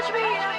touch me.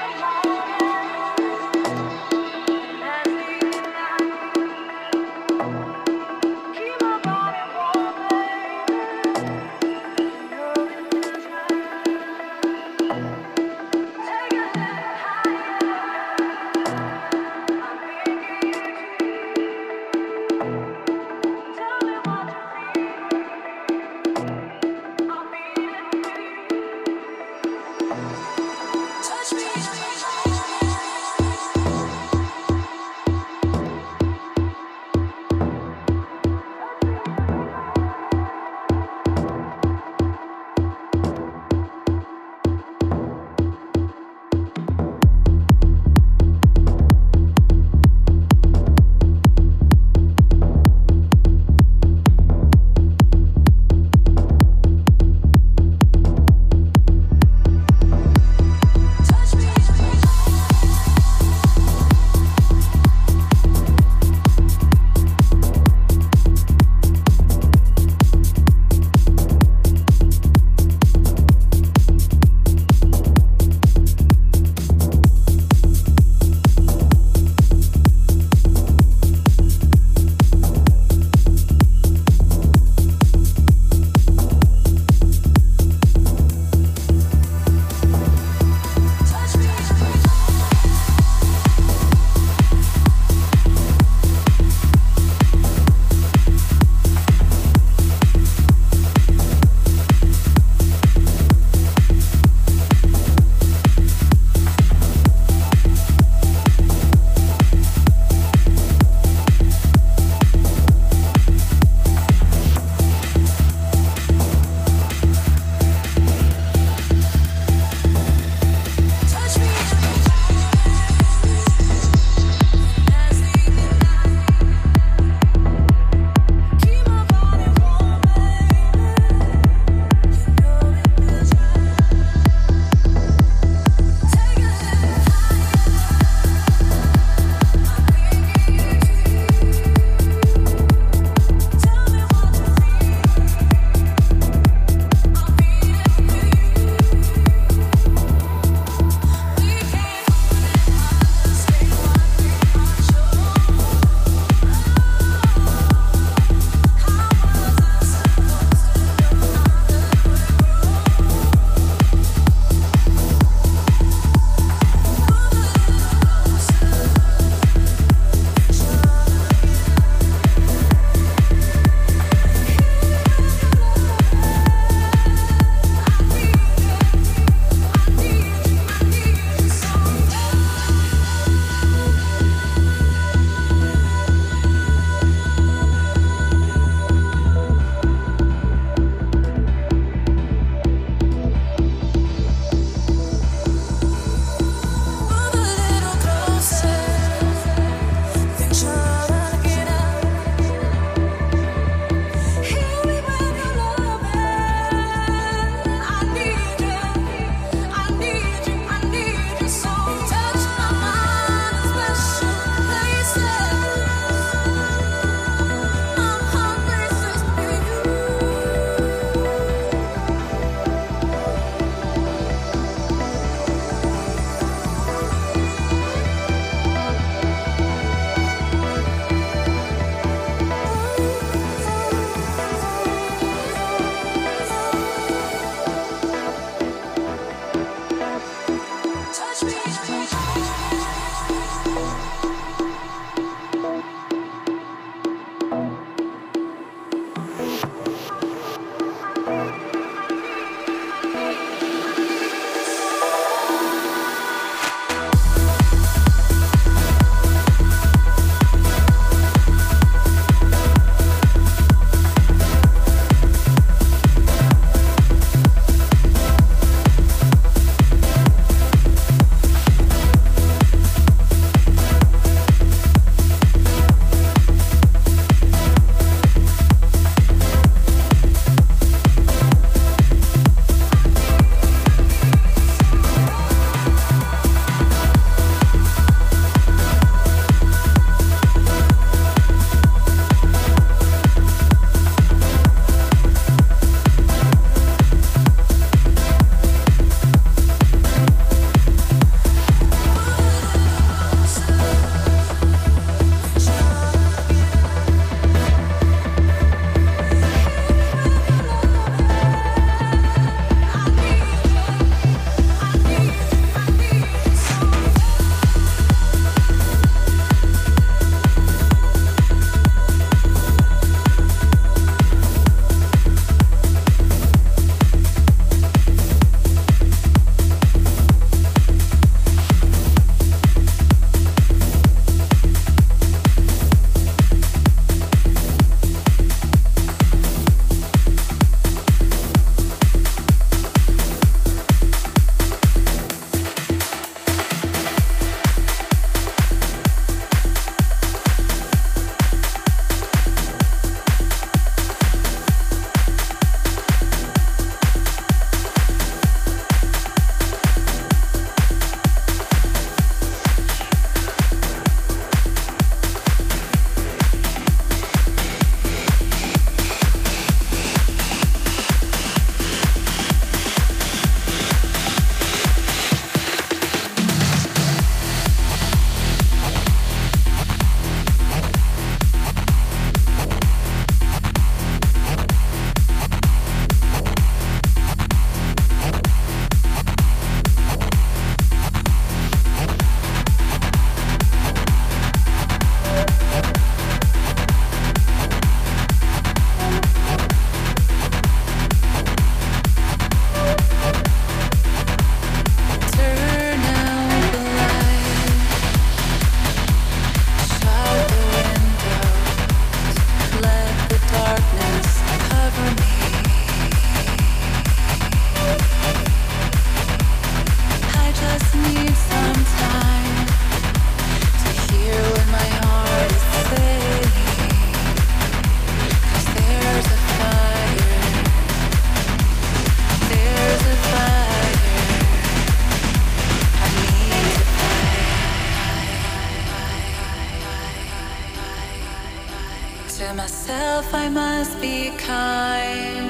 must be kind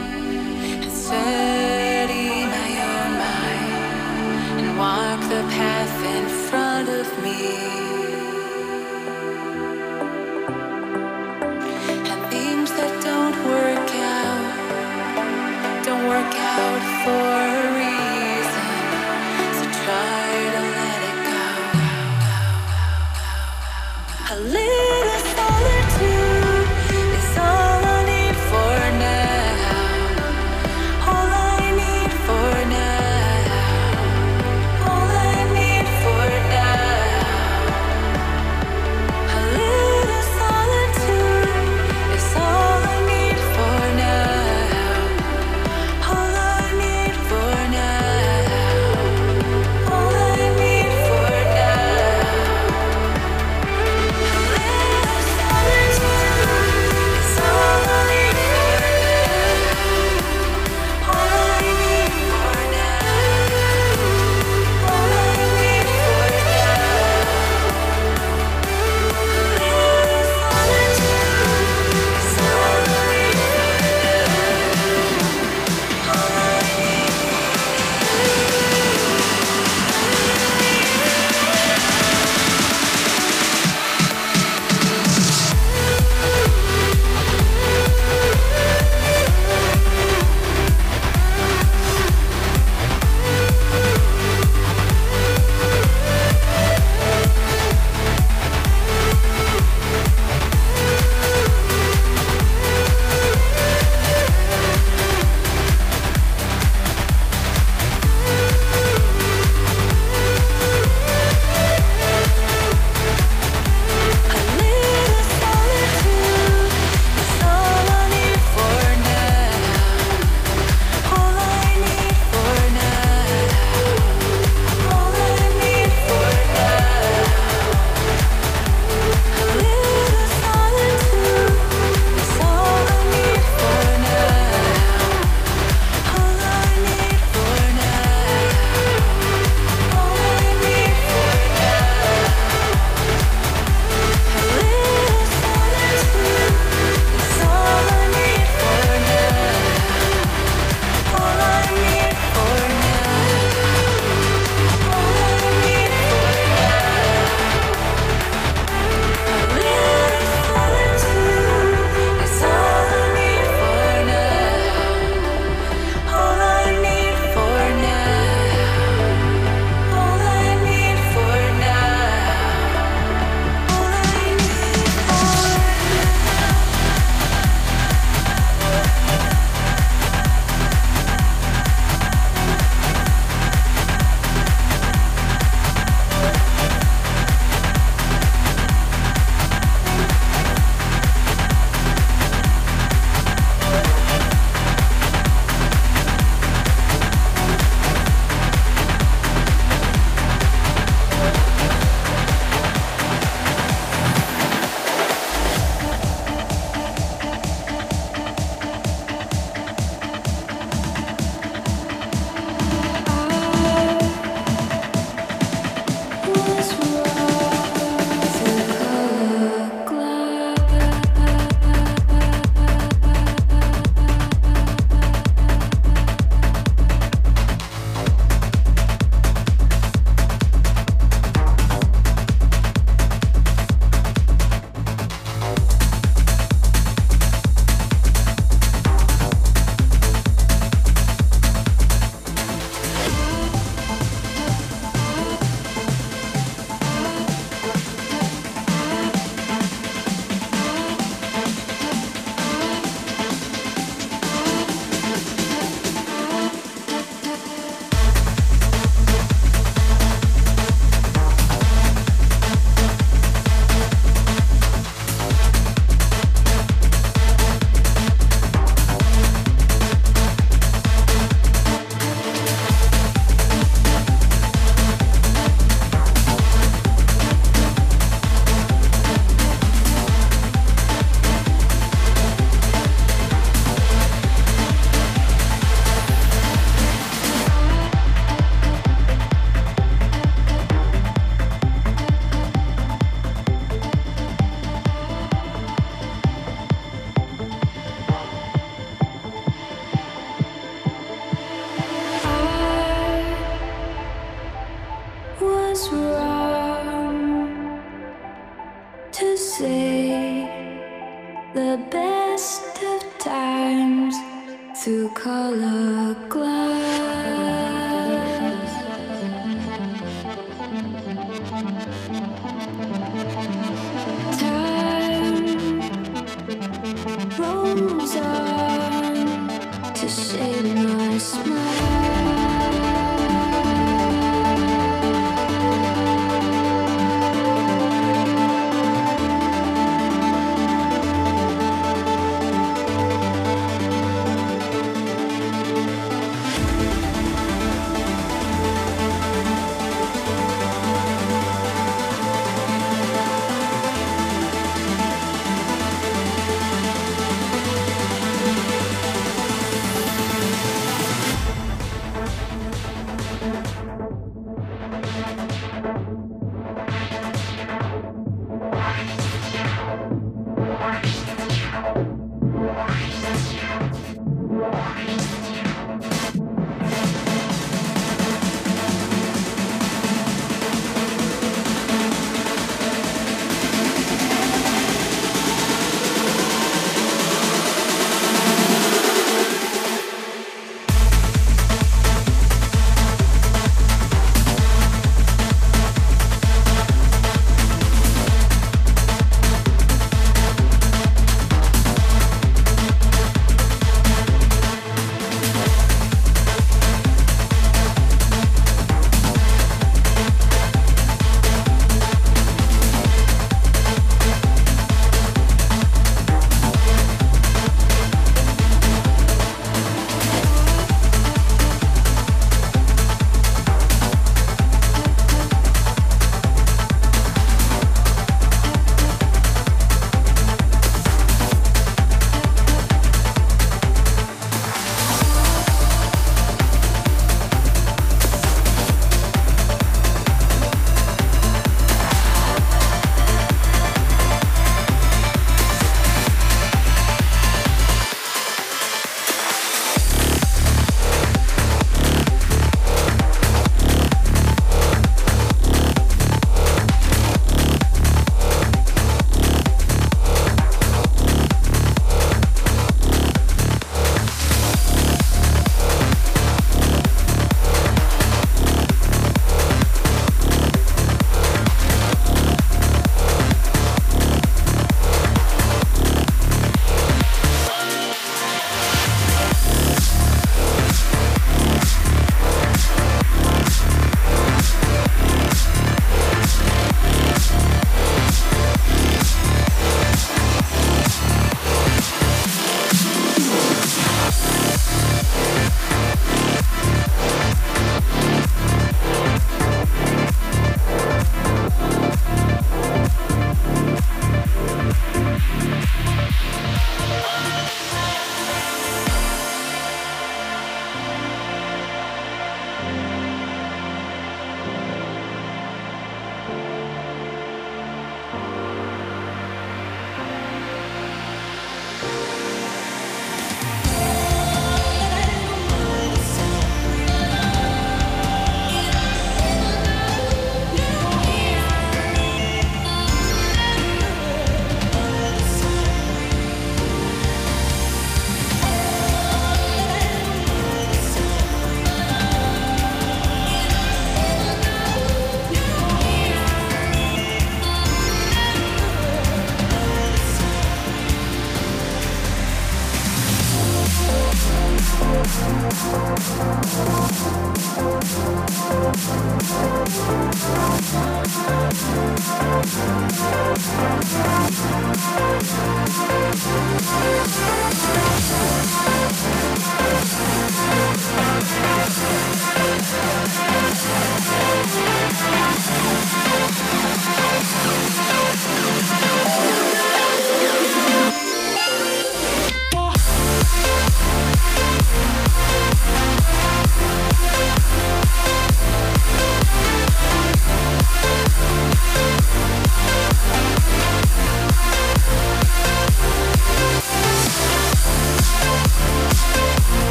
and study my own mind and walk the path in front of me.